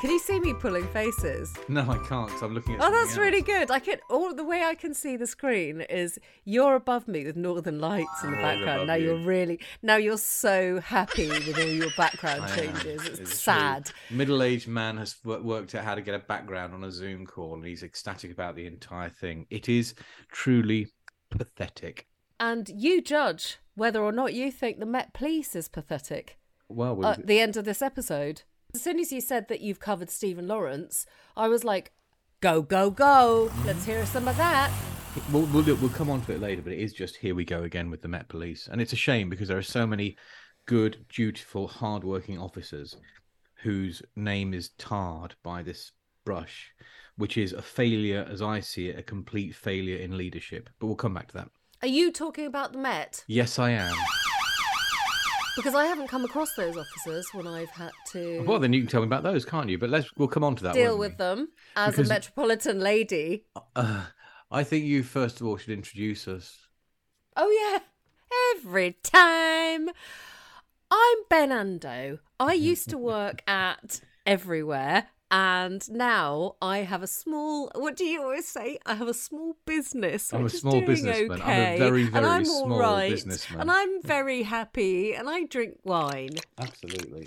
Can you see me pulling faces? No, I can't because I'm looking at. Oh, that's something really good. I can all the way I can see the screen is you're above me with Northern Lights in the background. Now you. you're really now you're so happy with all your background I changes. It's, true. sad. Middle-aged man has worked out how to get a background on a Zoom call, and he's ecstatic about the entire thing. It is truly pathetic. And you judge whether or not you think the Met Police is pathetic. Well, we At the end of this episode, as soon as you said that you've covered Stephen Lawrence, I was like, "Go, go, go! Let's hear some of that." We'll, we'll, we'll come on to it later, but it is just here we go again with the Met Police. And it's a shame because there are so many good, dutiful, hard-working officers whose name is tarred by this brush, which is a failure, as I see it, a complete failure in leadership. But we'll come back to that. Are you talking about the Met? Yes, I am. Because I haven't come across those officers when I've had to Well, then you can tell me about those, can't you? But let's we'll come on to that. deal with we? them as Because- a metropolitan lady. Uh, I think you first of all should introduce us. Oh yeah, every time. I'm Ben Ando. I used to work at Everywhere, and now I have a small. What do you always say? I have a small business. I'm a small businessman. I'm a okay, very, and very I'm small all right, businessman. and I'm very happy, and I drink wine. Absolutely.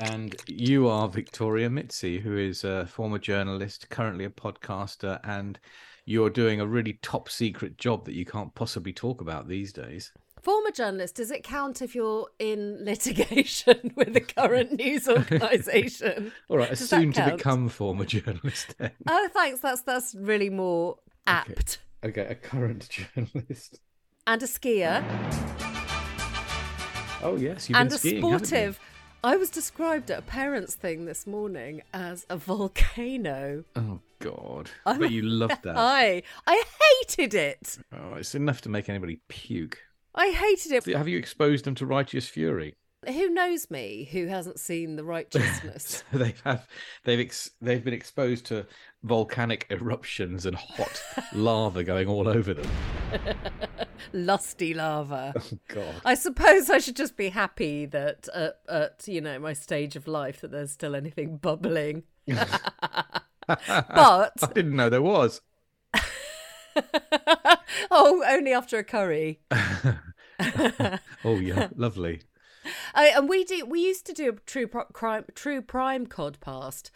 And you are Victoria Mitzi, who is a former journalist, currently a podcaster, and you're doing a really top secret job that you can't possibly talk about these days. Former journalist, does it count if you're in litigation with the current news organisation? All right, Does soon to become former journalist then. Oh, thanks. That's that's really more apt. Okay, a current journalist. And a skier Oh yes, you've and been a skiing, sportive. I was described at a parents' thing this morning as a volcano. Oh God, I I bet you loved that. I I hated it. Oh, it's enough to make anybody puke. I hated it. Have you exposed them to righteous fury? Who knows me? Who hasn't seen the righteousness? they have they've ex- they've been exposed to volcanic eruptions and hot lava going all over them. Lusty lava. Oh God. I suppose I should just be happy that at, at you know my stage of life that there's still anything bubbling. but I didn't know there was. oh, only after a curry. Oh yeah, lovely. I, and we do. We used to do a true pro- crime, true prime codcast,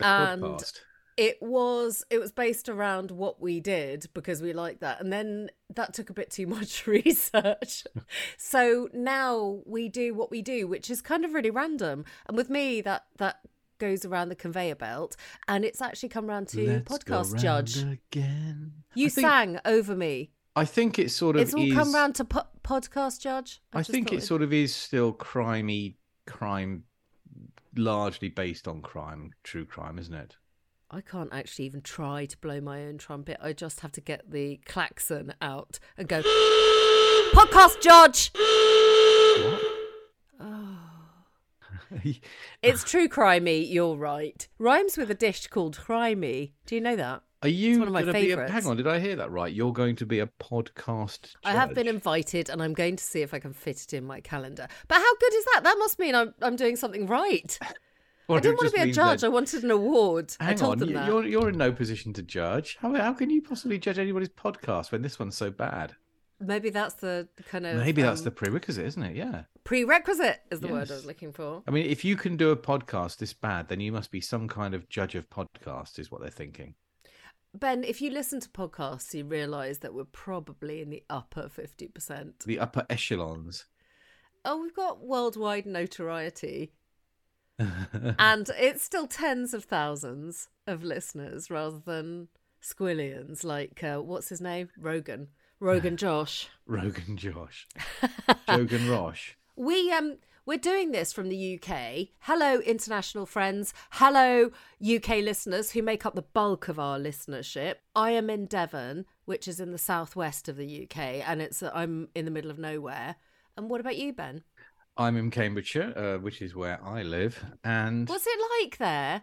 and Podcast. it was it was based around what we did because we liked that, and then that took a bit too much research. so now we do what we do, which is kind of really random. And with me, that that goes around the conveyor belt, and it's actually come round to Let's podcast judge. again. You think, sang over me. I think it sort of It's all is. come round to po- podcast judge. I, just think thought it sort of is still crimey crime, largely based on crime, true crime, isn't it? I can't actually even try to blow my own trumpet. I just have to get the klaxon out and go, podcast judge. What? Oh. It's true crimey, you're right. Rhymes with a dish called crimey. Do you know that? Are you one of my gonna be a- hang on, did I hear that right? You're going to be a podcast. I have been invited and I'm going to see if I can fit it in my calendar. But how good is that? That must mean I'm, I'm doing something right. Or I didn't want to be a judge. that- I wanted an award. I Hang told on, them that. you're you're in no position to judge. How how can you possibly judge anybody's podcast when this one's so bad? Maybe that's the kind of Maybe that's um, the prerequisite, isn't it? Yeah. prerequisite is the word I was looking for. I mean, if you can do a podcast this bad, then you must be some kind of judge of podcasts, is what they're thinking. Ben, if you listen to podcasts, you realise that we're probably in the upper 50%. The upper echelons. Oh, we've got worldwide notoriety. And it's still tens of thousands of listeners rather than squillions like, uh, what's his name? Rogan. Rogan Josh. Rogan Josh. Jogan Rosh. We um we're doing this from the UK. Hello international friends. Hello UK listeners who make up the bulk of our listenership. I am in Devon, which is in the southwest of the UK and it's I'm in the middle of nowhere. And what about you, Ben? I'm in Cambridgeshire, uh, which is where I live, and What's it like there?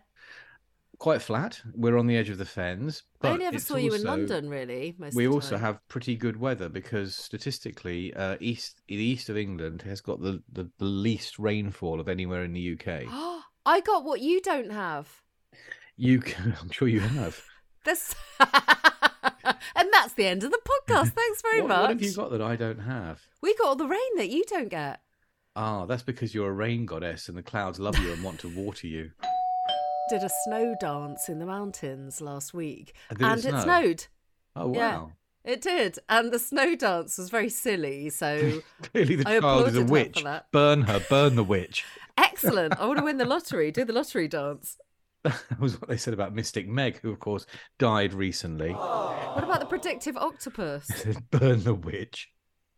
Quite flat. We're on the edge of the fens. I only ever saw you in London really most We also have pretty good weather because statistically, uh, east the east of England has got the, the, the least rainfall of anywhere in the UK. I got what you don't have. You can, I'm sure you have. This, and that's the end of the podcast. Thanks very what, much. what have you got that I don't have? We got all the rain that you don't get. Ah, that's because you're a rain goddess and the clouds love you and want to water you. Did a snow dance in the mountains last week, And it and it, snow? snowed. Oh Yeah. wow! It did, and the snow dance was very silly. So Clearly, the I child is a witch. Burn her! Burn the witch! excellent! I want to win the lottery. Do the lottery dance. That was what they said about Mystic Meg, who of course died recently. What about the predictive octopus? Burn the witch.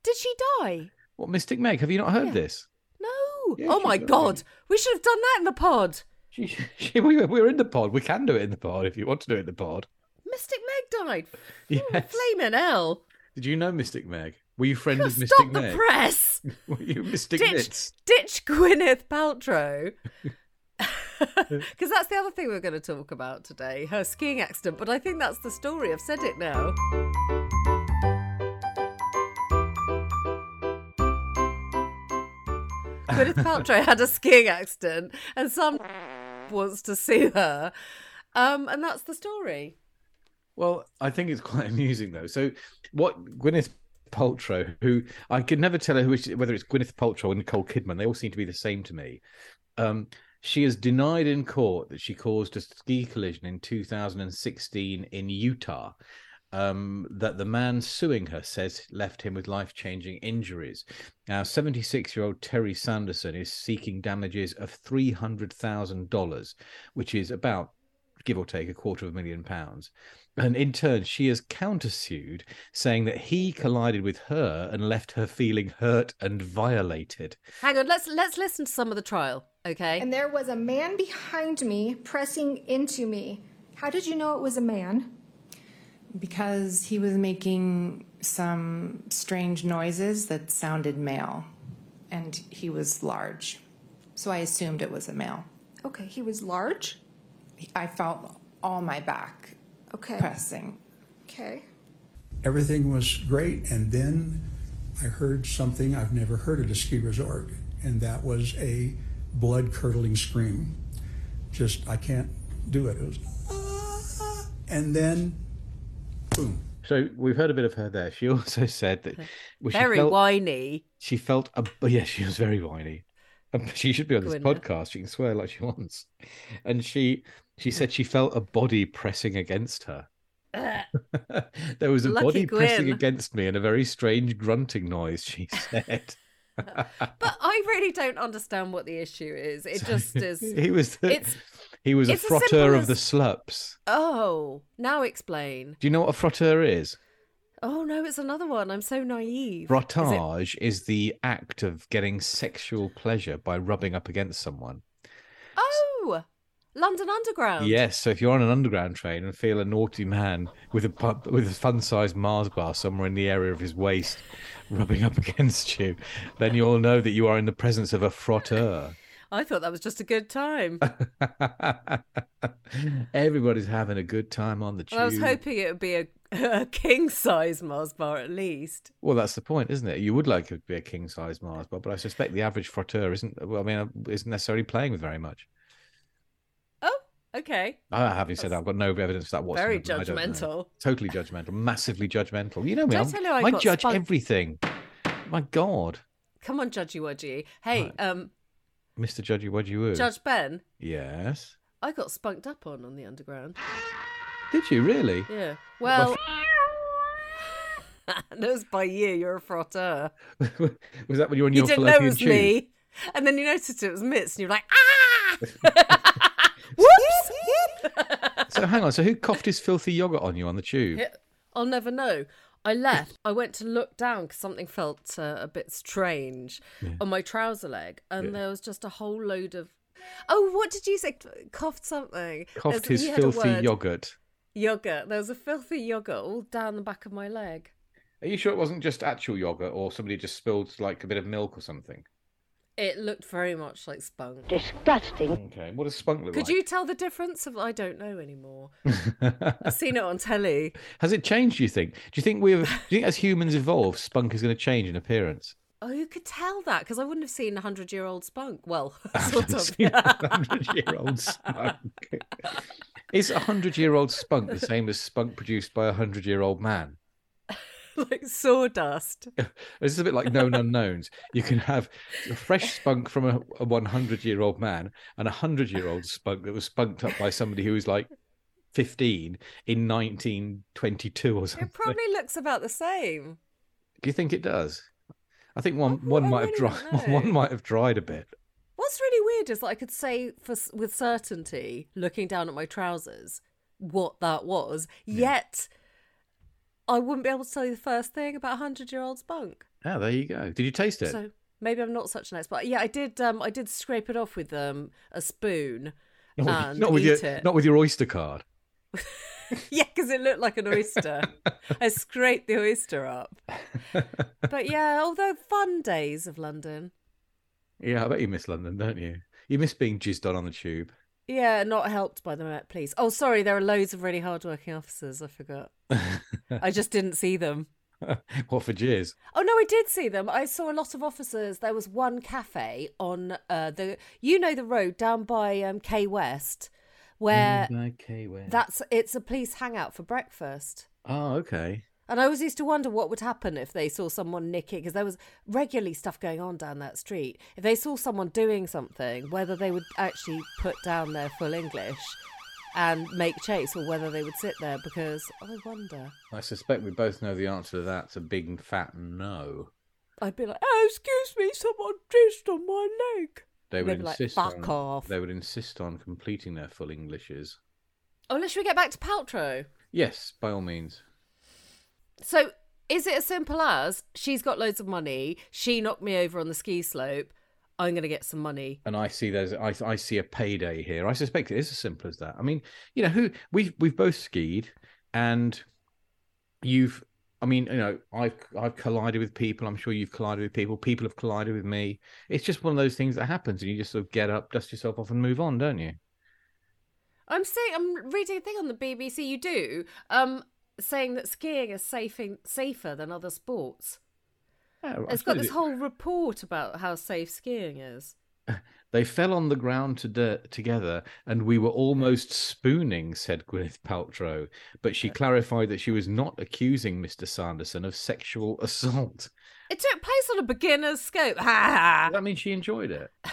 Did she die? What Mystic Meg? Have you not heard Yeah. this? No. Yeah, oh my died. god, we should have done that in the pod. She, she, we, were- we were in the pod. We can do it in the pod if you want to do it in the pod. Mystic Meg died. Yes. Flaming hell. Did you know Mystic Meg? Were you friends with Mystic Stop the Meg? press. Were you Mystic Ditch, Nits? ditch Gwyneth Paltrow. Because that's the other thing we're going to talk about today her skiing accident. But I think that's the story. I've said it now. Gwyneth Paltrow had a skiing accident, and some wants to see her. Um, and that's the story. Well, I think it's quite amusing though. So, what Gwyneth Paltrow, who I could never tell her who is, whether it's Gwyneth Paltrow or Nicole Kidman, they all seem to be the same to me. Um, she has denied in court that she caused a ski collision in 2016 in Utah. Um, that the man suing her says left him with life changing injuries. Now, 76 year old Terry Sanderson is seeking damages of $300,000, which is about, give or take, a quarter of a million pounds. And in turn, she has countersued, saying that he collided with her and left her feeling hurt and violated. Hang on, let's let's listen to some of the trial, okay? And there was a man behind me pressing into me. How did you know it was a man? Because he was making some strange noises that sounded male and he was large so i assumed it was a male Okay, he was large. i felt all my back Okay. pressing Okay. Everything was great, and then I heard something I've never heard at a ski resort, and that was a blood curdling scream. Just, I can't do it. It was, "Ah," and then, boom. So we've heard a bit of her there. She also said that well, she Very felt, whiny. she felt a yeah, she was very whiny. Um, She should be on this Gwyneth. podcast. She can swear like she wants. And she she said she felt a body pressing against her. there was a Lucky body pressing against me and a very strange grunting noise, she said. But I really don't understand what the issue is. It just is. he was the, it's- he was a it's as frotteur of as- the slups. Oh, now explain. Do you know what a frotteur is? Oh no, it's another one. I'm so naive. Is it- Frottage is the act of getting sexual pleasure by rubbing up against someone. Oh, London Underground. Yes, so if you're on an underground train and feel a naughty man with a with a fun-sized Mars bar somewhere in the area of his waist rubbing up against you, then you'll know that you are in the presence of a frotteur. I thought that was just a good time. Everybody's having a good time on the tube. Well, I was hoping it would be a, a king size Mars bar at least. Well, that's the point, isn't it? You would like it to be a king-size Mars bar, but I suspect the average frotteur isn't. Well, I mean, isn't necessarily playing with very much. Oh, okay. Uh, having said that, I've got no evidence for that whatsoever. Very but I don't know. judgmental. Totally judgmental. Massively judgmental. You know me. Did I I'm- tell you I I judge spunk- everything. My God, Come on, Judgy Wudgy. Hey, um, Mr. Judgy, what you would? Judge Ben, Yes. I got spunked up on on the underground. Did you really? Yeah. Well, that was by you. You're a frotteur. was that when you were on You your didn't know it was tube? me, and then you noticed it was Mitz, and you're like, ah! Whoops! So hang on. So who coughed his filthy yogurt on you on the tube? I'll never know. I left. I went to look down because something felt uh, a bit strange on my trouser leg, and there was just a whole load of. Oh, what did you say? Coughed something. Coughed There's- his you had a filthy yogurt. Yogurt. There was a filthy yogurt all down the back of my leg. Are you sure it wasn't just actual yogurt, or somebody just spilled like a bit of milk or something? It looked very much like spunk. Disgusting. Okay. What does spunk look Could like? Could you tell the difference? Of I don't know anymore. I've seen it on telly. Has it changed? Do you think? Do you think we've? Do you think as humans evolve, spunk is going to change in appearance? Oh, you could tell that because I wouldn't have seen a hundred-year-old spunk. Well, sort of. Hundred-year-old spunk. Is a hundred-year-old spunk the same as spunk produced by a hundred-year-old man? like sawdust. This is a bit like known unknowns. You can have a fresh spunk from a, a 100 year old man and a 100 year old spunk that was spunked up by somebody who was like 15 in 1922 or something. It probably looks about the same. Do you think it does? I think one I- one I might have dried one might have dried a bit. What's really weird is that I could say for with certainty, looking down at my trousers, what that was. Yet, I wouldn't be able to tell you the first thing about a hundred year old's bunk. Oh, there you go. Did you taste it? So maybe I'm not such an expert. Yeah, I did. Um, I did scrape it off with um a spoon. not, with, and not with eat your it. not with your Oyster card. yeah, because it looked like an oyster. I scraped the oyster up. But yeah, although fun days of London. Yeah, I bet you miss London, don't you? You miss being jizzed on on the tube. Yeah, not helped by the Met Police. Oh, sorry, there are loads of really hard-working officers. I forgot. I just didn't see them. what for jizz? Oh no, I did see them. I saw a lot of officers. There was one cafe on uh, the, you know, the road down by um, K West, where Okay, where? that's it's a police hangout for breakfast. Oh, okay. And I always used to wonder what would happen if they saw someone nicking, because there was regularly stuff going on down that street. If they saw someone doing something, whether they would actually put down their full English and make chase, or whether they would sit there, because I wonder. I suspect we both know the answer to that. It's a big fat no. I'd be like, oh, excuse me, someone jizzed on my leg. They would they'd be like, insist "Fuck on, off." They would insist on completing their full Englishes. Oh, let's should we get back to Paltrow? Yes, by all means. So, is it as simple as she's got loads of money, she knocked me over on the ski slope, I'm going to get some money? And I see there's I I see a payday here. I suspect it is as simple as that. I mean, you know, who we've we've both skied, and you've. I mean, you know, I've I've collided with people. I'm sure you've collided with people. People have collided with me. It's just one of those things that happens, and you just sort of get up, dust yourself off, and move on, don't you? I'm saying, I'm reading a thing on the BBC, you do, um, saying that skiing is safe, safer than other sports. It's got this it- whole report about how safe skiing is. They fell on the ground to dirt together, and we were almost spooning," said Gwyneth Paltrow. But she clarified that she was not accusing Mr. Sanderson of sexual assault. It took place on a beginner's scope. Ha ha. Does that means she enjoyed it?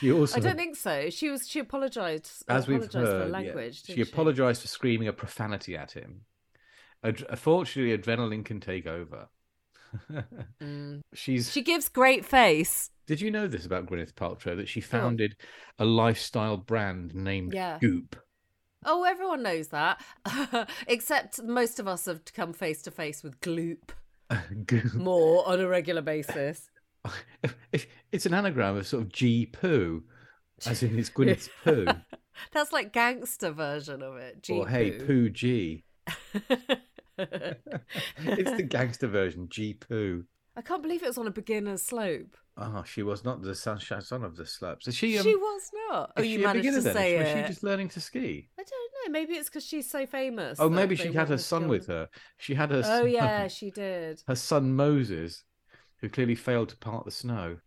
She also, I don't think so. She was. She apologized. as we've apologized heard, for yeah, language. she didn't apologized for screaming a profanity at him. Ad- Unfortunately, adrenaline can take over. She's. Mm. She gives great face. Did you know this about Gwyneth Paltrow that she founded a lifestyle brand named Yeah. Goop? Oh, everyone knows that, except most of us have come face to face with gloop more on a regular basis. It's an anagram of sort of G poo, as in it's Gwyneth's poo, That's like gangster version of it. or hey G-poo. poo G. It's the gangster version, G poo. I can't believe it was on a beginner's slope. Oh, she was not the sunshine son of the slopes. Is she? Um, she was not. Oh, you managed to then? say Was it. she just learning to ski? I don't know. Maybe it's because she's so famous. Oh, maybe she had her son with her. She had her. Oh son- yeah, she did. her son Moses, who clearly failed to part the snow.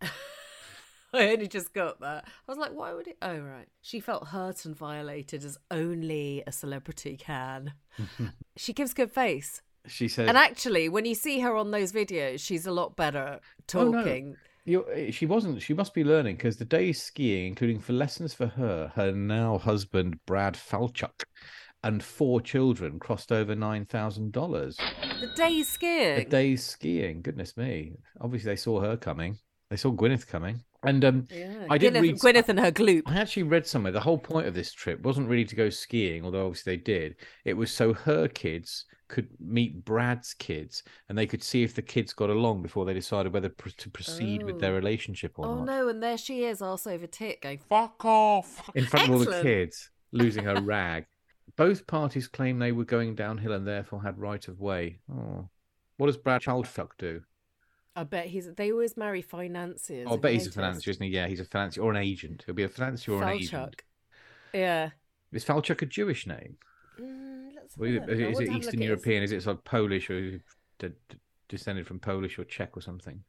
I only just got that. I was like, why would it? Oh right. She felt hurt and violated as only a celebrity can. she gives good face. She said, And actually, when you see her on those videos, she's a lot better talking. Oh, no. you eh, she wasn't. She must be learning because the days skiing, including for lessons for her, her now husband Brad Falchuk, and four children, crossed over nine thousand dollars. The day skiing. The day's skiing. Goodness me! Obviously, they saw her coming. They saw Gwyneth coming, and um, yeah. I did Gwyneth, read. Gwyneth and her gloop. I actually read somewhere the whole point of this trip wasn't really to go skiing, although obviously they did. It was so her kids could meet Brad's kids and they could see if the kids got along before they decided whether pr- to proceed with their Oh. relationship or Oh not. Oh no, and there she is, arse over tit, going fuck off. In front of all the kids, losing her rag. Both parties claim they were going downhill and therefore had right of way. Oh. What does Brad Childfuck do? I bet he's. They always marry financiers. Oh, I bet he's a financier, isn't he? Yeah, he's a financier or an agent. He'll be a financier or an agent. Falchuk. Yeah. Is Falchuk a Jewish name? Mm, let's have a Is is it to have a look Eastern European? Is it sort of Polish or d- d- descended from Polish or Czech or something?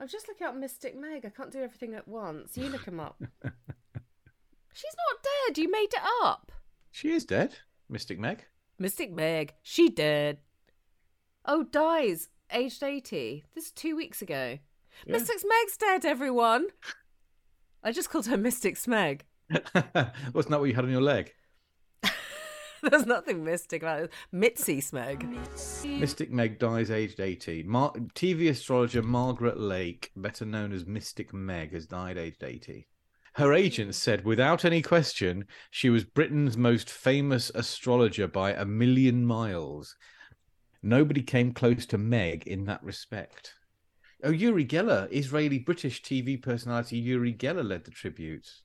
I'm just looking up Mystic Meg. I can't do everything at once. You look him up. She's not dead. You made it up. She is dead, Mystic Meg. Mystic Meg, she dead. Oh, dies, aged 80. This is two weeks ago. Yeah. Mystic Smeg's dead, everyone. I just called her Mystic Smeg. Wasn't that what you had on your leg? There's nothing mystic about it. Mitzi Smeg. Mystic Meg dies aged 80. Mar- TV astrologer Margaret Lake, better known as Mystic Meg, has died aged 80. Her agent said, without any question, she was Britain's most famous astrologer by a million miles. Nobody came close to Meg in that respect. Oh, Uri Geller, Israeli British TV personality Uri Geller led the tributes.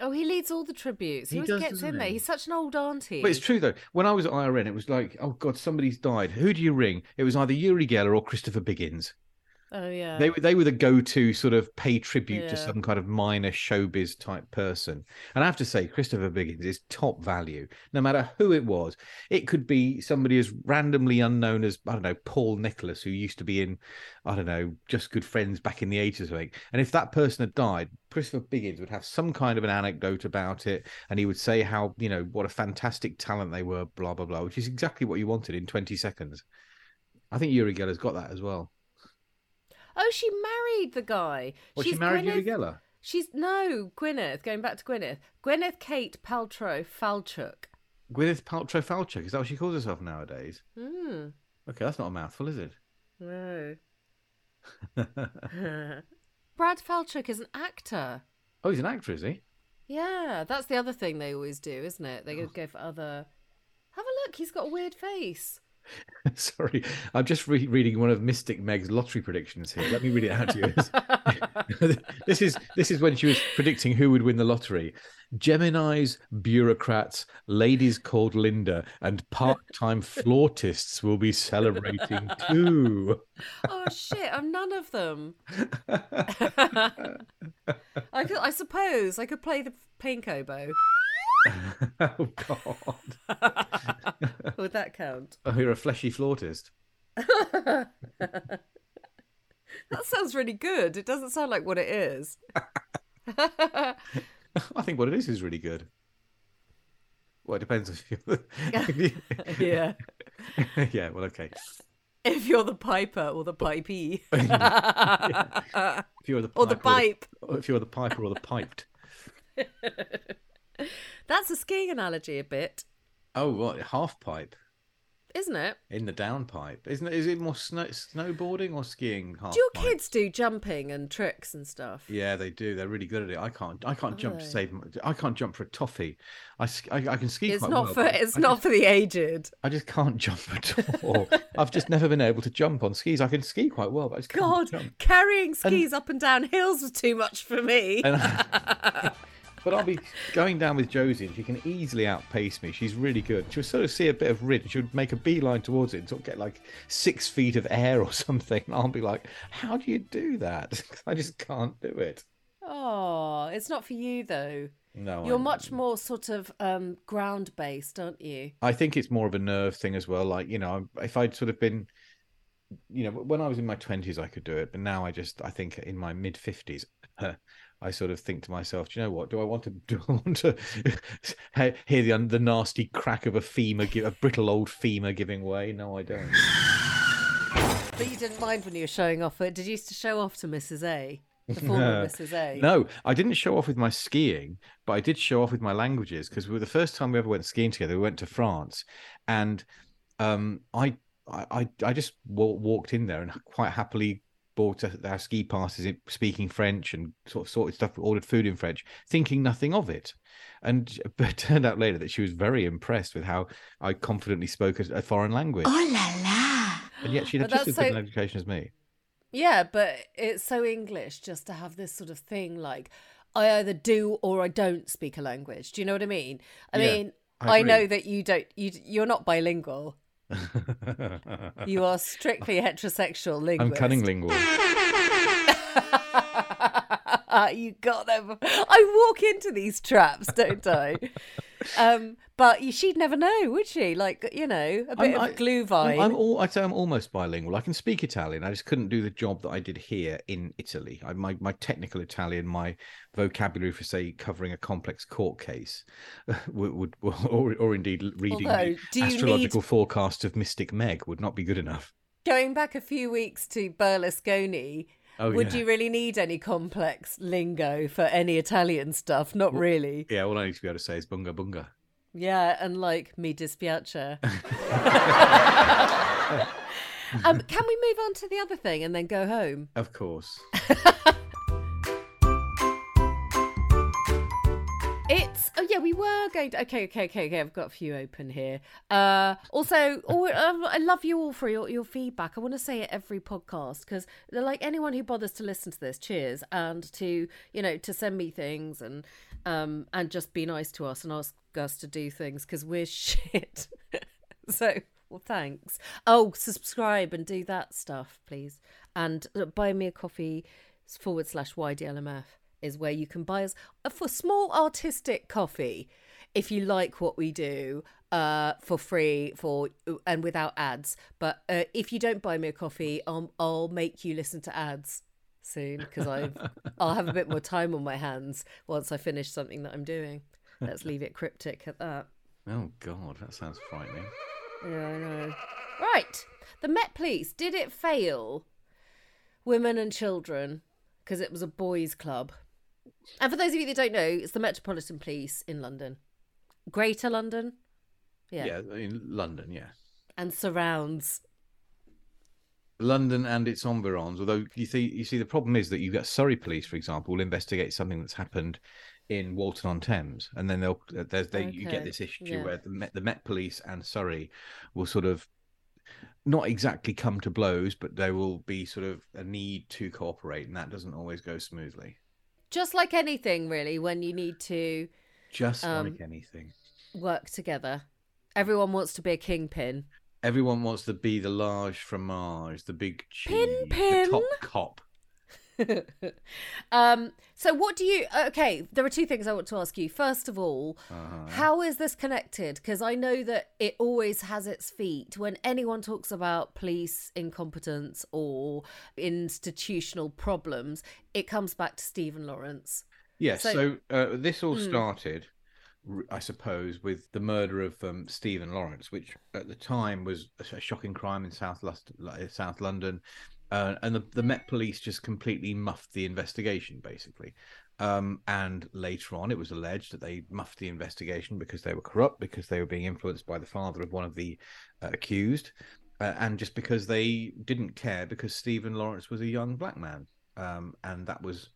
Oh, he leads all the tributes. He, He always does, gets in there. He's such an old auntie. But it's true though. When I was at IRN, it was like, oh god, somebody's died. Who do you ring? It was either Uri Geller or Christopher Biggins. Oh, yeah. They were they were the go-to sort of pay tribute to some kind of minor showbiz type person. And I have to say, Christopher Biggins is top value, no matter who it was. It could be somebody as randomly unknown as I don't know Paul Nicholas, who used to be in I don't know Just Good Friends back in the eighties, I think. And if that person had died, Christopher Biggins would have some kind of an anecdote about it, and he would say how you know what a fantastic talent they were, blah blah blah, which is exactly what you wanted in twenty seconds. I think Uri Geller's got that as well. Oh, she married the guy. Well, She's she married Uri Gwyneth- Geller. She's no Gwyneth. Going back to Gwyneth. Gwyneth Kate Paltrow Falchuk. Gwyneth Paltrow Falchuk. Is that what she calls herself nowadays? Hmm. Okay, that's not a mouthful, is it? No. Brad Falchuk is an actor. oh, he's an actor, is he? Yeah, that's the other thing they always do, isn't it? They Oh. go for other. Have a look. He's got a weird Sorry, I'm just re- reading one of Mystic Meg's lottery predictions here. Let me read it out to you. this is this is when she was predicting who would win the lottery. Gemini's, bureaucrats, ladies called Linda, and part-time flautists will be celebrating too. oh shit! I'm none of them. I could, I suppose, I could play the panko bow. oh God! Would that count? Oh, you're a fleshy flautist. That sounds really good. It doesn't sound like what it is. I think what it is is really good. Well, it depends if you. yeah. yeah. Well, okay. If you're the piper or the pipey. If you're the or the pipe pipe. or if you're the piper or the piped. That's a skiing analogy a bit, Oh, what half pipe isn't it? in the down pipe? Isn't it? Is it more snow, snowboarding or skiing? Half Do your pipe? kids do jumping and tricks and stuff? Yeah, they do. They're really good at it. I can't. I can't jump to they? save. I can't jump for a toffee. I, I, I can ski It's quite not well, for it's I not Just, for the aged. I just can't jump at all. I've just never been able to jump on skis. I can ski quite well, but I just can't God, jump. carrying skis up and down hills was too much for me. But I'll be going down with Josie, and she can easily outpace me. She's really good. She'll sort of see a bit of ridge, she'll make a beeline towards it, and sort of get like six feet of air or something. And I'll be like, "How do you do that? I just can't do it. Oh, it's not for you though. No, You're much more sort of um, ground based, aren't you? I think it's more of a nerve thing as well. Like you know, if I'd sort of been, you know, when I was in my twenties, I could do it, but now I just, I think in my mid fifties, I sort of think to myself, do you know what? Do I want to do I want to hear the the nasty crack of a femur, a brittle old femur giving way? No, I don't. But you didn't mind when you were showing off it. Did you used to show off to Mrs. A, the former Mrs. A? No, I didn't show off with my skiing, but I did show off with my languages because we were the first time we ever went skiing together. We went to France, and um, I, I, I- just wa- walked in there and quite happily bought uh, our ski passes in speaking French and sort of sorted stuff, ordered food in French, thinking nothing of it. And but it turned out later that she was very impressed with how I confidently spoke a, a foreign language. Oh la la. And yet she had But just as that's good an education as me. Yeah, but it's so English just to have this sort of thing like I either do or I don't speak a language. Do you know what I mean? I Yeah, mean, I I, know that you don't. You you're not bilingual. You are strictly heterosexual linguist. I'm linguist. cunning lingual. You got them. I walk into these traps, don't I? um, but she'd never know, would she? Like you know, a bit I'm- of I- glue I'm, vine. I'm all, I'd say I'm almost bilingual. I can speak Italian. I just couldn't do the job that I did here in Italy. I, my my technical Italian, my vocabulary for say covering a complex court case, would, would or or indeed reading Although, the astrological forecast of Mystic Meg would not be good enough. Going back a few weeks to Berlusconi, Oh, would yeah. you really need any complex lingo for any Italian stuff? Not really. Yeah, all I need to be able to say is bunga bunga. Yeah, and like mi dispiace. um, can we move on to the other thing and then go home? Of course. Oh yeah, we were going to okay, okay, okay, okay. I've got a few open here. Uh, also, oh, um, I love you all for your, your feedback. I want to say it every podcast because like anyone who bothers to listen to this, cheers, and to you know to send me things and um and just be nice to us and ask us to do things because we're shit. so well, thanks. Oh, subscribe and do that stuff, please, and uh, buy me a coffee forward slash ydlmf is where you can buy us a for small artistic coffee if you like what we do uh for free for and without ads. But uh, if you don't buy me a coffee um, i'll make you listen to ads soon because i i'll have a bit more time on my hands once i finish something that i'm doing. Let's leave it cryptic at that. Oh God, that sounds frightening. yeah i know. Right the met police did it fail women and children? Because it was a boys club and for those of you that don't know it's the metropolitan police in london greater london yeah, Yeah, in London, yeah. and surrounds London and its environs. Although you see, you see, the problem is that you get Surrey Police, for example, will investigate something that's happened in Walton on Thames, and then they'll uh, there's they you get this issue yeah. where the Met, the Met Police and Surrey will sort of not exactly come to blows, but there will be sort of a need to cooperate, and that doesn't always go smoothly. Just like anything really when you need to Just Um, like anything. work together everyone wants to be a kingpin Everyone wants to be the large fromage, the big cheese, Pin, the pin. top cop. um so what do you okay there are two things i want to ask you first of all Uh-huh. how is this connected because i know that it always has its feet when anyone talks about police incompetence or institutional problems it comes back to stephen lawrence Yes. So- So, uh, this all Hmm. started, I suppose, with the murder of um, Stephen Lawrence, which at the time was a shocking crime in South Lust- South London, uh, and the, the Met Police just completely muffed the investigation, basically. Um, and later on, it was alleged that they muffed the investigation because they were corrupt, because they were being influenced by the father of one of the uh, accused, uh, and just because they didn't care because Stephen Lawrence was a young black man, um, and that was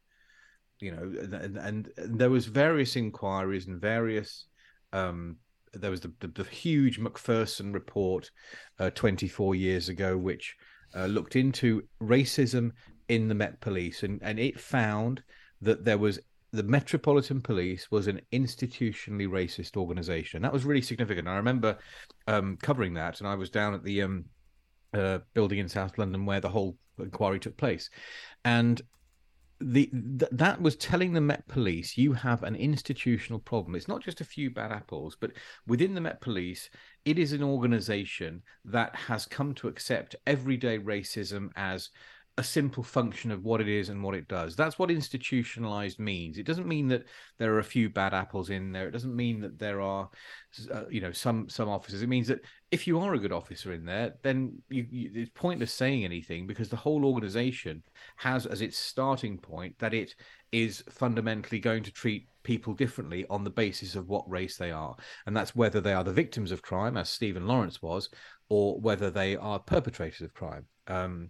you know and, and, there was various inquiries and various um there was the, the, the huge macpherson report uh, 24 years ago which uh, looked into racism in the met police and and it found that there was the metropolitan police was an institutionally racist organization. That was really significant. I remember um covering that and i was down at the um uh, building in south london where the whole inquiry took place. And the th- that was telling the Met Police you have an institutional problem. It's not just a few bad apples, but within the Met Police, it is an organization that has come to accept everyday racism as a simple function of what it is and what it does. That's what institutionalized means. It doesn't mean that there are a few bad apples in there. It doesn't mean that there are, uh, you know, some some officers. It means that if you are a good officer in there, then you, you, it's pointless saying anything because the whole organization has as its starting point that it is fundamentally going to treat people differently on the basis of what race they are, and that's whether they are the victims of crime, as Stephen Lawrence was, or whether they are perpetrators of crime. Um,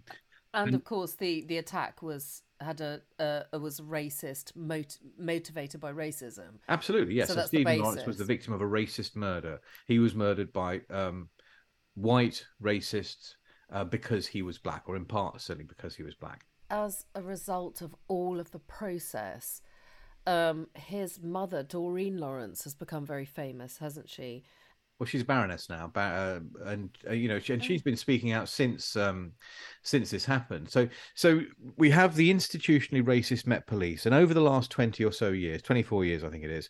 and of course the the attack was had a uh, was racist mot- motivated by racism Absolutely, yes. So So Stephen Lawrence was the victim of a racist murder. He was murdered by um, white racists uh, because he was black, or in part certainly because he was black. as a result of all of the process, um, his mother, Doreen Lawrence, has become very famous, hasn't she? Well, she's a baroness now, ba- uh, and uh, you know, she, and she's been speaking out since um, since this happened. So, so we have the institutionally racist Met Police, and over the last twenty or so years, twenty four years, I think it is,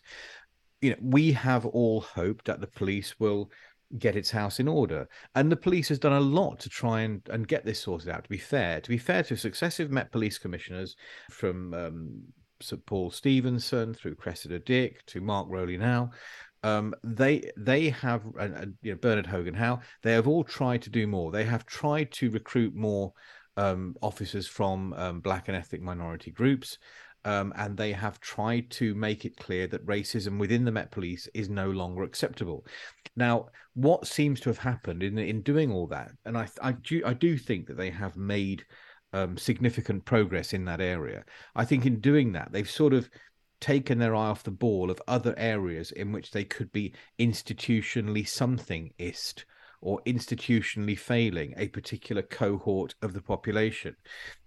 you know, we have all hoped that the police will get its house in order. And the police has done a lot to try and, and get this sorted out, to be fair. To be fair to successive Met Police Commissioners from um, Sir Paul Stephenson through Cressida Dick to Mark Rowley now, um, they they have and, you know Bernard Hogan Howe they have all tried to do more. They have tried to recruit more um, officers from um, black and ethnic minority groups. Um, and they have tried to make it clear that racism within the Met Police is no longer acceptable. Now, what seems to have happened in in doing all that, and I I do I do think that they have made um, significant progress in that area. I think in doing that, they've sort of taken their eye off the ball of other areas in which they could be institutionally somethingist or institutionally failing a particular cohort of the population.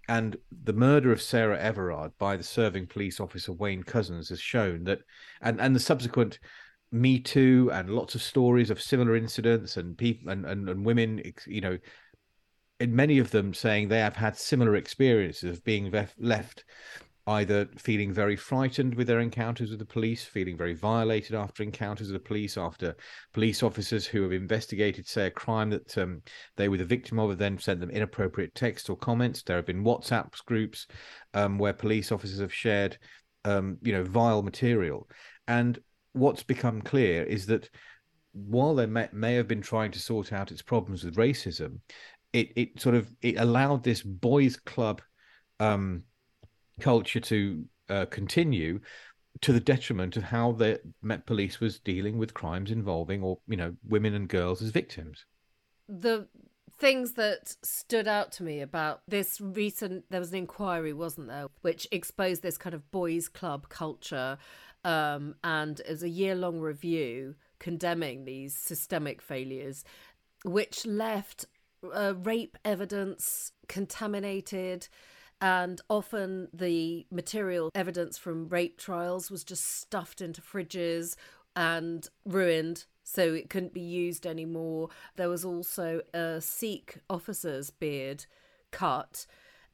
And the murder of Sarah Everard by the serving police officer Wayne Couzens has shown that, and, and the subsequent Me Too and lots of stories of similar incidents and people and, and, and women, you know, in many of them saying they have had similar experiences of being left either feeling very frightened with their encounters with the police, feeling very violated after encounters with the police, after police officers who have investigated, say, a crime that um, they were the victim of, have then sent them inappropriate text or comments. There have been WhatsApp groups um, where police officers have shared, um, you know, vile material. And what's become clear is that while they may, may have been trying to sort out its problems with racism, it it sort of it allowed this boys' club um, culture to uh, continue to the detriment of how the Met Police was dealing with crimes involving, or you know, women and girls as victims. The things that stood out to me about this recent there was an inquiry wasn't there which exposed this kind of boys club culture um, and it was a year long review condemning these systemic failures which left uh, rape evidence contaminated and often the material evidence from rape trials was just stuffed into fridges and ruined so it couldn't be used anymore. There was also a sikh officer's beard cut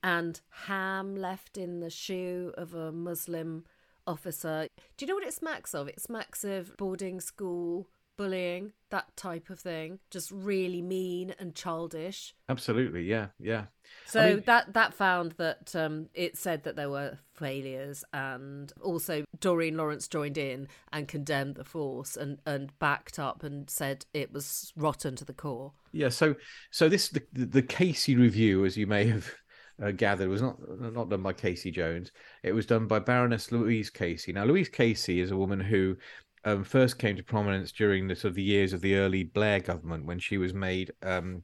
and ham left in the shoe of a muslim officer. Do you know what it smacks of? It smacks of boarding school bullying, that type of thing, just really mean and childish. Absolutely, yeah, yeah. So I mean... that that found that um, it said that there were failures, and also Doreen Lawrence joined in and condemned the force and and backed up and said it was rotten to the core. Yeah. So so this the the Casey review, as you may have. Uh, gathered was not not done by Casey Jones. It was done by Baroness Louise Casey. Now, Louise Casey is a woman who um, first came to prominence during the sort of the years of the early Blair government when she was made um,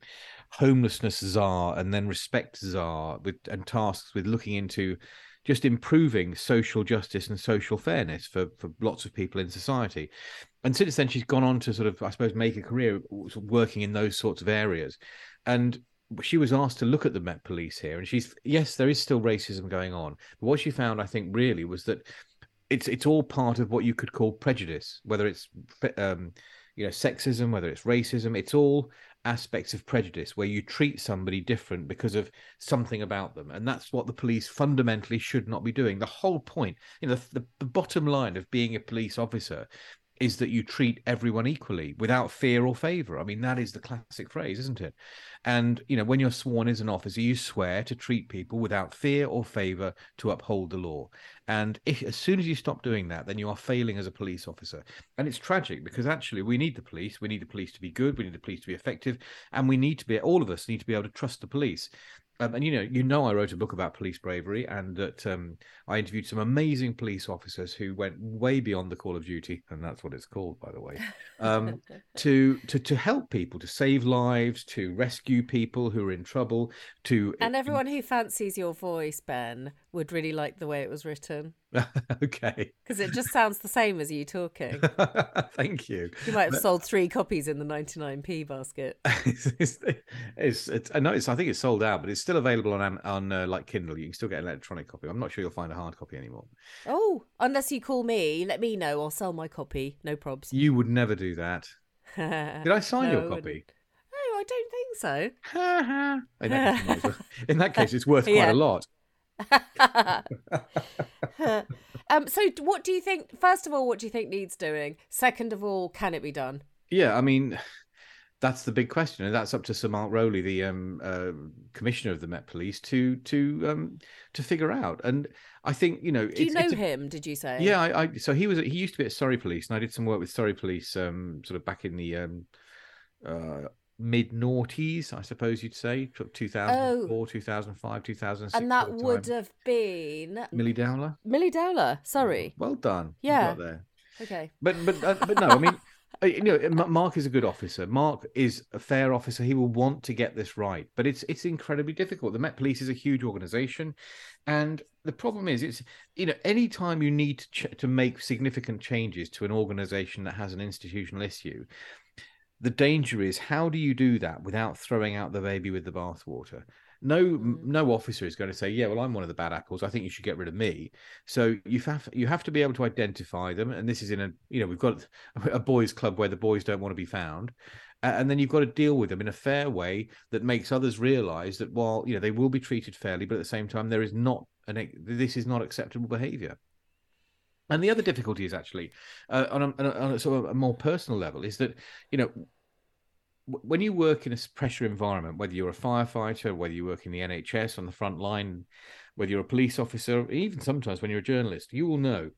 homelessness czar and then respect czar with and tasks with looking into just improving social justice and social fairness for for lots of people in society. And since then, she's gone on to sort of, I suppose, make a career working in those sorts of areas. And she was asked to look at the Met Police here, and she's yes, there is still racism going on. But what she found, I think, really was that it's it's all part of what you could call prejudice, whether it's um, you know sexism, whether it's racism. It's all aspects of prejudice where you treat somebody different because of something about them, and that's what the police fundamentally should not be doing. The whole point, you know, the, the, the bottom line of being a police officer is that you treat everyone equally without fear or favor. I mean, that is the classic phrase, isn't it? And, you know, when you're sworn as an officer, you swear to treat people without fear or favor to uphold the law. And if, as soon as you stop doing that, then you are failing as a police officer. And it's tragic because actually we need the police. We need the police to be good. We need the police to be effective. And we need to be, all of us need to be able to trust the police. Um, and you know, you know, I wrote a book about police bravery, and that um, I interviewed some amazing police officers who went way beyond the call of duty, and that's what it's called, by the way, um, to to to help people, to save lives, to rescue people who are in trouble, to and everyone who fancies your voice, Ben, would really like the way it was written. okay. Because it just sounds the same as you talking. Thank you. You might have but... sold three copies in the 99p basket. it's, it's, it's, I know it's, I think it's sold out, but it's still available on on uh, like Kindle. You can still get an electronic copy. I'm not sure you'll find a hard copy anymore. Oh, unless you call me, let me know. I'll sell my copy. No probs. You would never do that. Did I sign no, your copy? No, I don't think so. in, that case, in that case, it's worth quite yeah. a lot. Um, so, what do you think? First of all, what do you think needs doing? Second of all, can it be done? Yeah, I mean, that's the big question, and that's up to Sir Mark Rowley, the um, uh, commissioner of the Met Police, to to um, to figure out. And I think you know, do you know a, him? Did you say? Yeah, I, I, so he was he used to be at Surrey Police, and I did some work with Surrey Police, um, sort of back in the um, uh, mid noughties, I suppose you'd say, 2004, oh. 2005, 2006. And that would have been Milly Dowler. Milly Dowler, sorry. Well done. Yeah. there. Okay. But but uh, but no, I mean. Uh, you know, Mark is a good officer. Mark is a fair officer. He will want to get this right, but it's it's incredibly difficult. The Met Police is a huge organisation, and the problem is, it's you know, any time you need to ch- to make significant changes to an organisation that has an institutional issue, the danger is how do you do that without throwing out the baby with the bathwater? No, mm. no officer is going to say, "Yeah, well, I'm one of the bad apples. I think you should get rid of me." So you have you have to be able to identify them, and this is in a you know we've got a boys' club where the boys don't want to be found, and then you've got to deal with them in a fair way that makes others realise that while you know they will be treated fairly, but at the same time there is not an this is not acceptable behaviour. And the other difficulty is actually uh, on, a, on, a, sort of a more personal level is that you know when you work in a pressure environment, whether you're a firefighter, whether you work in the NHS on the front line, whether you're a police officer, even sometimes when you're a journalist, you will know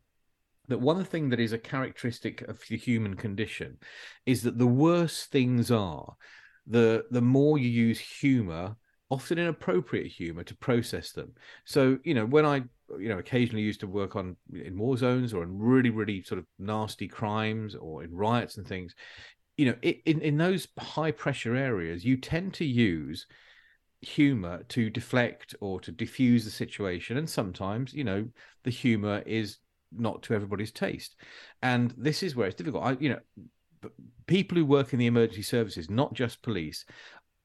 that one thing that is a characteristic of the human condition is that the worse things are, the the more you use humor often inappropriate humor to process them. So, you know, when I, you know, occasionally used to work on in war zones or in really, really sort of nasty crimes or in riots and things, you know, in, in those high pressure areas, you tend to use humor to deflect or to diffuse the situation. And sometimes, you know, the humor is not to everybody's taste. And this is where it's difficult. I, you know, people who work in the emergency services, not just police,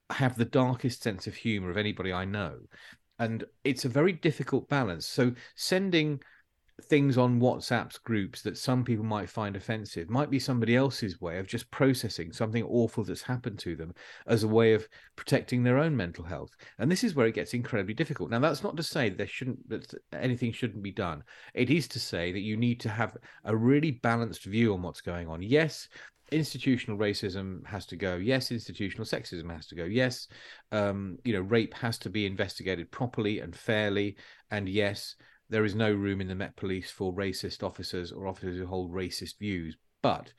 have the darkest sense of humor of anybody I know. And it's a very difficult balance. So sending things on WhatsApp's groups that some people might find offensive might be somebody else's way of just processing something awful that's happened to them as a way of protecting their own mental health. And this is where it gets incredibly difficult. Now, that's not to say there shouldn't that anything shouldn't be done. It is to say that you need to have a really balanced view on what's going on. Yes, institutional racism has to go. Yes, institutional sexism has to go. Yes, um, you know, rape has to be investigated properly and fairly. And yes, there is no room in the Met Police for racist officers or officers who hold racist views. But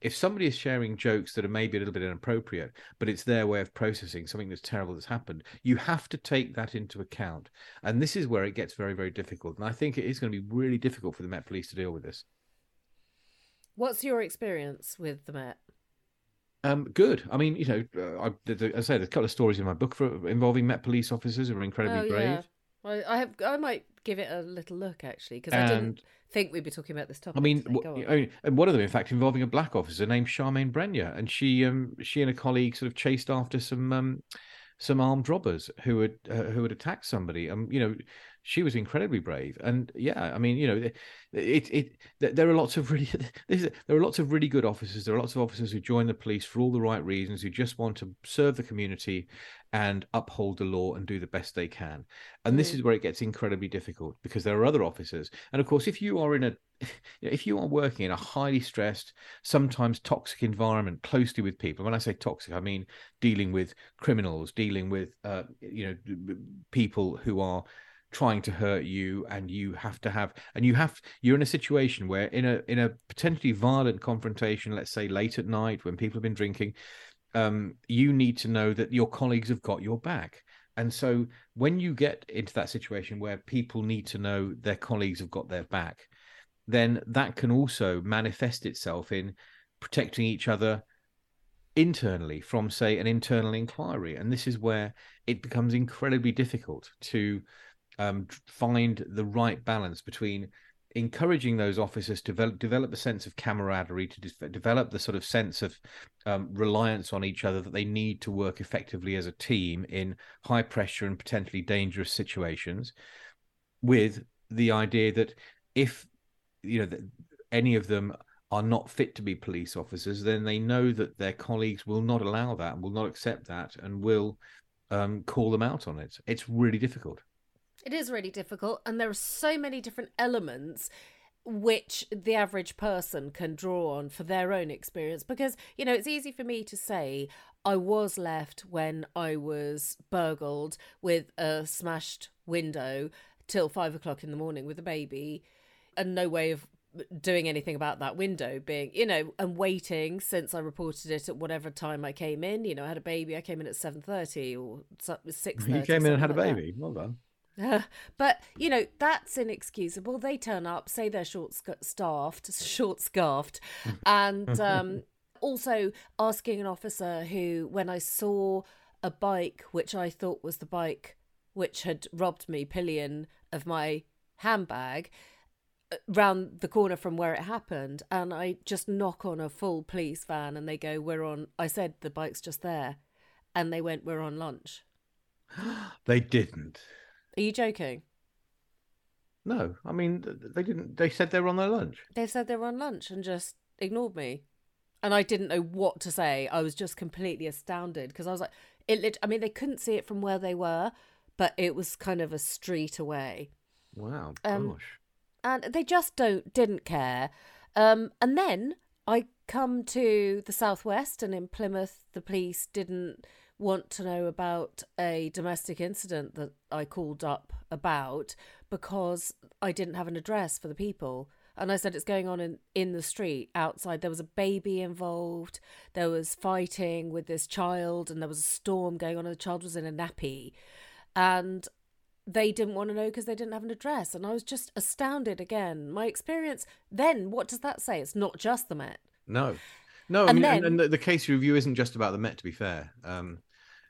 if somebody is sharing jokes that are maybe a little bit inappropriate, but it's their way of processing something that's terrible that's happened, you have to take that into account. And this is where it gets very, very difficult. And I think it is going to be really difficult for the Met Police to deal with this. What's your experience with the Met? Um, good. I mean, you know, uh, I, I say there's a couple of stories in my book for involving Met police officers who are incredibly oh, brave. Yeah. Well, I have. I might give it a little look actually because I didn't think we'd be talking about this topic. I mean, w- and one of them, in fact, involving a black officer named Charmaine Brenya, and she, um, she and a colleague sort of chased after some, um, some armed robbers who had uh, who had attacked somebody. Um, you know, she was incredibly brave. And yeah i mean you know it it, there are lots of really there are lots of really good officers. There are lots of officers who join the police for all the right reasons who just want to serve the community and uphold the law and do the best they can. And mm. this is where it gets incredibly difficult because there are other officers. And of course if you are in a if you are working in a highly stressed sometimes toxic environment closely with people when i say toxic i mean dealing with criminals dealing with uh, you know people who are trying to hurt you and you have to have and you have you're in a situation where in a in a potentially violent confrontation let's say late at night when people have been drinking um, you need to know that your colleagues have got your back. And so when you get into that situation where people need to know their colleagues have got their back then that can also manifest itself in protecting each other internally from say an internal inquiry. And this is where it becomes incredibly difficult to um, find the right balance between encouraging those officers to develop, develop a sense of camaraderie, to de- develop the sort of sense of um, reliance on each other that they need to work effectively as a team in high pressure and potentially dangerous situations, with the idea that if you know any of them are not fit to be police officers, then they know that their colleagues will not allow that, will not accept that, and will um, call them out on it. It's really difficult. It is really difficult, and there are so many different elements. which the average person can draw on for their own experience because you know it's easy for me to say i was left when i was burgled with a smashed window till five o'clock in the morning with a baby and no way of doing anything about that window being you know and waiting since i reported it at whatever time i came in you know i had a baby i came in at 7.30 or 6 You came in and had a baby. Well done. but you know that's inexcusable. They turn up, say they're short staffed, short scarfed, and um, also asking an officer who, when I saw a bike which I thought was the bike which had robbed me pillion of my handbag uh, round the corner from where it happened and I just knock on a full police van and they go we're on I said the bike's just there and they went we're on lunch They didn't. Are you joking No, I mean they didn't. They said they were on their lunch. They said they were on lunch and just ignored me. And I didn't know what to say. I was just completely astounded because I was like, it lit- I mean, they couldn't see it from where they were, but it was kind of a street away. Wow, Um, gosh. And they just don't, didn't care. Um, and then I come to the southwest, and in Plymouth, the police didn't want to know about a domestic incident that I called up about because I didn't have an address for the people. And I said it's going on in, in the street outside. There was a baby involved. There was fighting with this child, and there was a storm going on, and the child was in a nappy. And they didn't want to know because they didn't have an address. And I was just astounded again. My experience then, what does that say? It's not just the Met. No, no. I mean, and, then- and the, the case review isn't just about the Met. To be fair, um,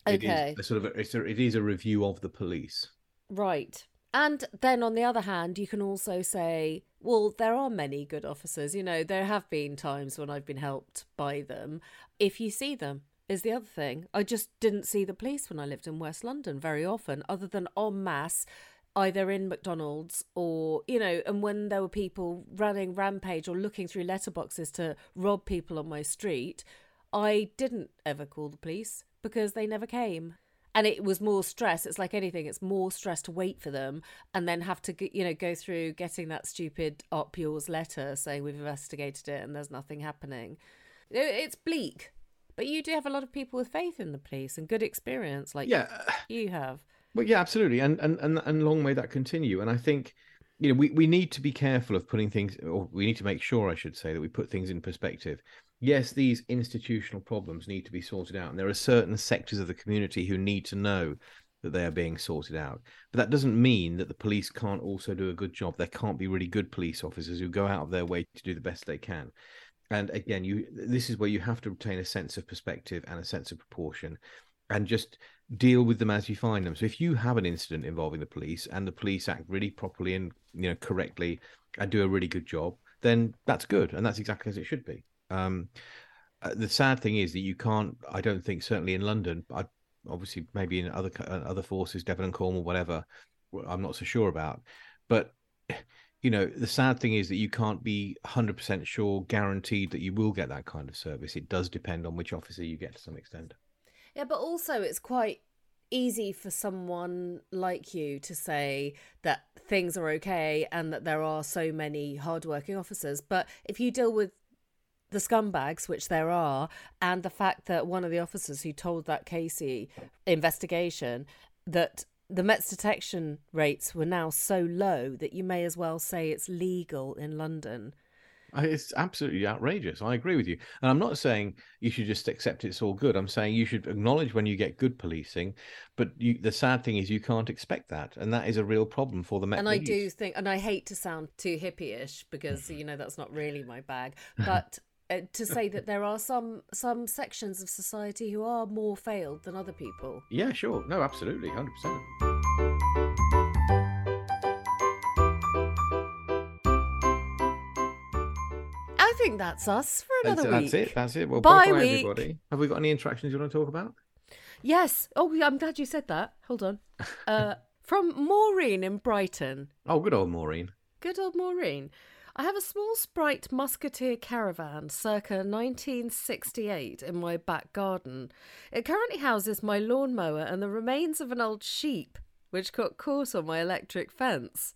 it is Okay. a sort of a, it's a, it is a review of the police. Right. And then on the other hand, you can also say, well, there are many good officers. You know, there have been times when I've been helped by them. If you see them, is the other thing. I just didn't see the police when I lived in West London very often, other than en masse, either in McDonald's or, you know, and when there were people running rampage or looking through letterboxes to rob people on my street, I didn't ever call the police because they never came. And it was more stress. It's like anything. It's more stress to wait for them and then have to you know go through getting that stupid op yours letter saying we've investigated it and there's nothing happening. It's bleak. But you do have a lot of people with faith in the police and good experience like Yeah, uh, you have Well, yeah, absolutely, and and and and long may that continue. And I think, you know, we we need to be careful of putting things, or we need to make sure, I should say, that we put things in perspective. Yes, these institutional problems need to be sorted out, and there are certain sectors of the community who need to know that they are being sorted out. But that doesn't mean that the police can't also do a good job. There can't be really good police officers who go out of their way to do the best they can. And again, you this is where you have to retain a sense of perspective and a sense of proportion, and just deal with them as you find them. So if you have an incident involving the police and the police act really properly and you know correctly and do a really good job, then that's good, and that's exactly as it should be. Um, uh, the sad thing is that you can't. I don't think certainly in London. I obviously maybe in other uh, other forces, Devon and Cornwall, whatever. I'm not so sure about, but you know the sad thing is that you can't be 100% sure guaranteed that you will get that kind of service it does depend on which officer you get to some extent Yeah, but also it's quite easy for someone like you to say that things are okay and that there are so many hardworking officers. But if you deal with the scumbags, which there are, and the fact that one of the officers who told that Casey investigation that the Met's detection rates were now so low that you may as well say it's legal in London. I- It's absolutely outrageous. I agree with you. And I'm not saying you should just accept it's all good. I'm saying you should acknowledge when you get good policing. But you, the sad thing is you can't expect that. And that is a real problem for the Met and I do think, and I hate to sound too hippie-ish because you know that's not really my bag, but uh, to say that there are some some sections of society who are more failed than other people. Yeah, sure. No, absolutely. 100%. I think that's us for another that's week. That's it. That's it. Well, Bye, bye, everybody. Have we got any interactions you want to talk about? Yes. Oh, yeah, I'm glad you said that. Hold on. Uh, from Maureen in Brighton. Oh, good old Maureen. Good old Maureen. I have a small Sprite Musketeer caravan circa 1968 in my back garden. It currently houses my lawnmower and the remains of an old sheep which got caught on my electric fence.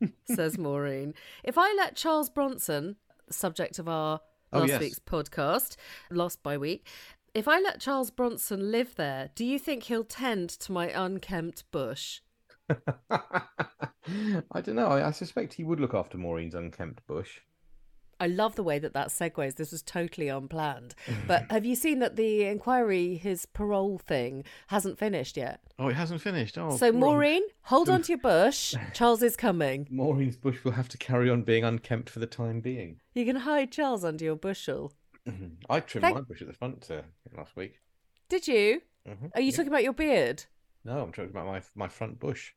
says Maureen. If I let Charles Bronson, subject of our Oh, last yes. week's podcast, Lost by Week, if I let Charles Bronson live there, do you think he'll tend to my unkempt bush? I don't know. I, I suspect he would look after Maureen's unkempt bush. I love the way that that segues. This was totally unplanned. But have you seen that the inquiry, his parole thing, hasn't finished yet? Oh, it hasn't finished. Oh, so, Maureen, hold on to your bush. Charles is coming. Maureen's bush will have to carry on being unkempt for the time being. You can hide Charles under your bushel. I trimmed Thank- my bush at the front uh, last week. Did you? Mhm, Are you yeah. talking about your beard? No, I'm talking about my my front bush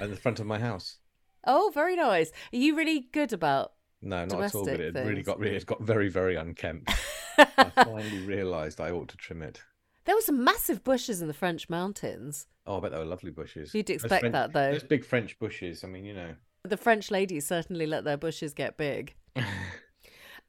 at the front of my house. Oh, very nice. Are you really good about? No, not at all. But it really got really, it got very, very unkempt. I finally realised I ought to trim it. There were some massive bushes in the French mountains. Oh, I bet they were lovely bushes. You'd expect French- that, though. Those big French bushes. I mean, you know. The French ladies certainly let their bushes get big.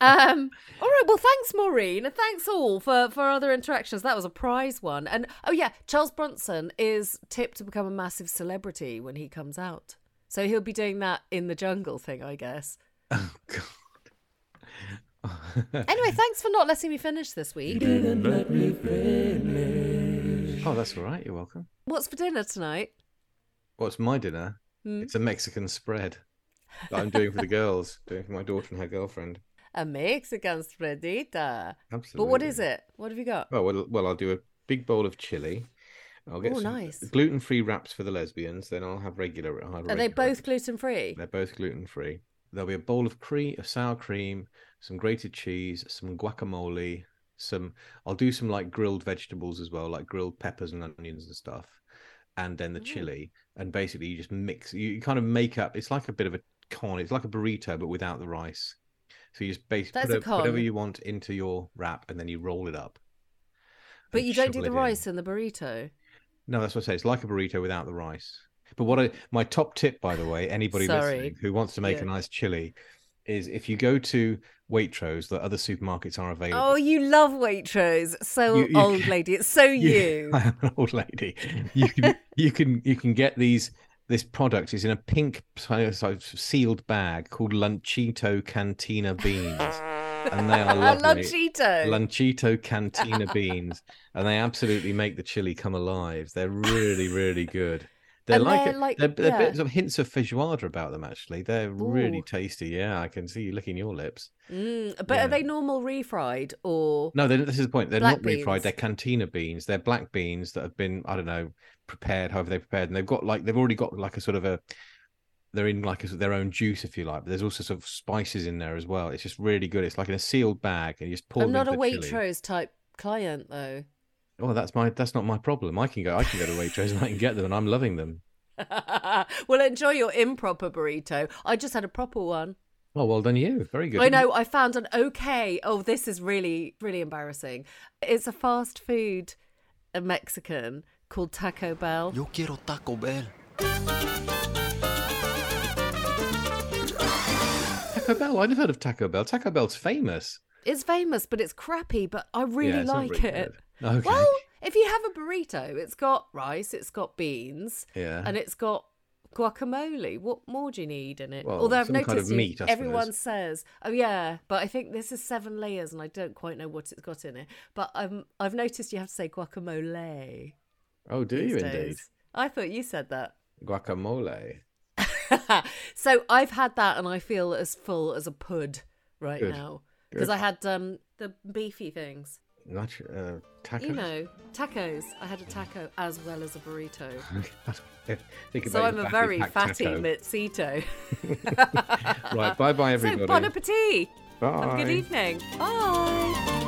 Um, all right. Well, thanks, Maureen, and thanks all for for other interactions. That was a prize one. And oh yeah, Charles Bronson is tipped to become a massive celebrity when he comes out. So he'll be doing that in the jungle thing, I guess. Oh God. Anyway, thanks for not letting me finish this week. oh, that's all right. You're welcome. What's for dinner tonight? What's my dinner? Hmm? It's a Mexican spread that I'm doing for the girls, doing for my daughter and her girlfriend. A Mexican spreadita. Absolutely. But what is it? What have you got? Well, well, well, I'll do a big bowl of chili. I'll get Oh, some nice. gluten-free wraps for the lesbians. Then I'll have regular. I'll have Are they regular- both gluten free? They're both gluten-free. There'll be a bowl of cream, of sour cream, some grated cheese, some guacamole, some. I'll do some like grilled vegetables as well, like grilled peppers and onions and stuff, and then the Ooh. chili. And basically, you just mix. You, kind of make up. It's like a bit of a con. It's like a burrito, but without the rice. So you just basically put a whatever you want into your wrap, and then you roll it up. But you don't do the in. rice in the burrito. No, that's what I say. It's like a burrito without the rice. But what I my top tip, by the way, anybody listening who wants to make Yeah. a nice chili, is if you go to Waitrose, the other supermarkets are available. Oh, you love Waitrose. So You- you- old lady. It's so you. I am an old lady. You can you can you can get these. This product is in a pink sealed bag called Lunchito Cantina beans, and they are lovely. Lunchito. Lunchito Cantina beans, and they absolutely make the chili come alive. They're really, really good. They're And like, they're like- they're, they're yeah. bits of hints of feijoada about them. Actually, they're really tasty. Yeah, I can see you licking your lips. Mm, but Yeah. are they normal refried or? No, this is the point. They're not refried. They're cantina beans. They're black beans that have been, I don't know, prepared. However they prepared, and they've got like they've already got like a sort of a. They're in like a, their own juice, if you like. But there's also sort of spices in there as well. It's just really good. It's like in a sealed bag, and you just pour I'm them not a into the chili. Waitrose type client though. Well, that's my that's not my problem. I can go I can go to Waitrose and I can get them, and I'm loving them. well, enjoy your improper burrito. I just had a proper one. Oh, well done you. Very good. I know. I found an okay. Oh, this is really, really embarrassing. It's a fast food, a Mexican called Taco Bell. Yo quiero Taco Bell. Taco Bell. I never heard of Taco Bell. Taco Bell's famous. It's famous, but it's crappy. But I really Yeah, like very it. good. Okay. Well, if you have a burrito, it's got rice, it's got beans, yeah. and it's got guacamole. What more do you need in it? Well, Although I've some kind noticed of meat, I everyone says, "Oh yeah," but I think this is seven layers, and I don't quite know what it's got in it. But um, I've noticed you have to say guacamole. oh, do you these indeed? I thought you said that. Guacamole. so I've had that, and I feel as full as a pud right Good. now because I had um the beefy things. Not uh, tacos. You know, tacos. I had a taco as well as a burrito. Think So I'm a very fatty taco. mitzito. Right. Bye bye, everybody. So bon appetit. Bye. Have a good evening. Bye.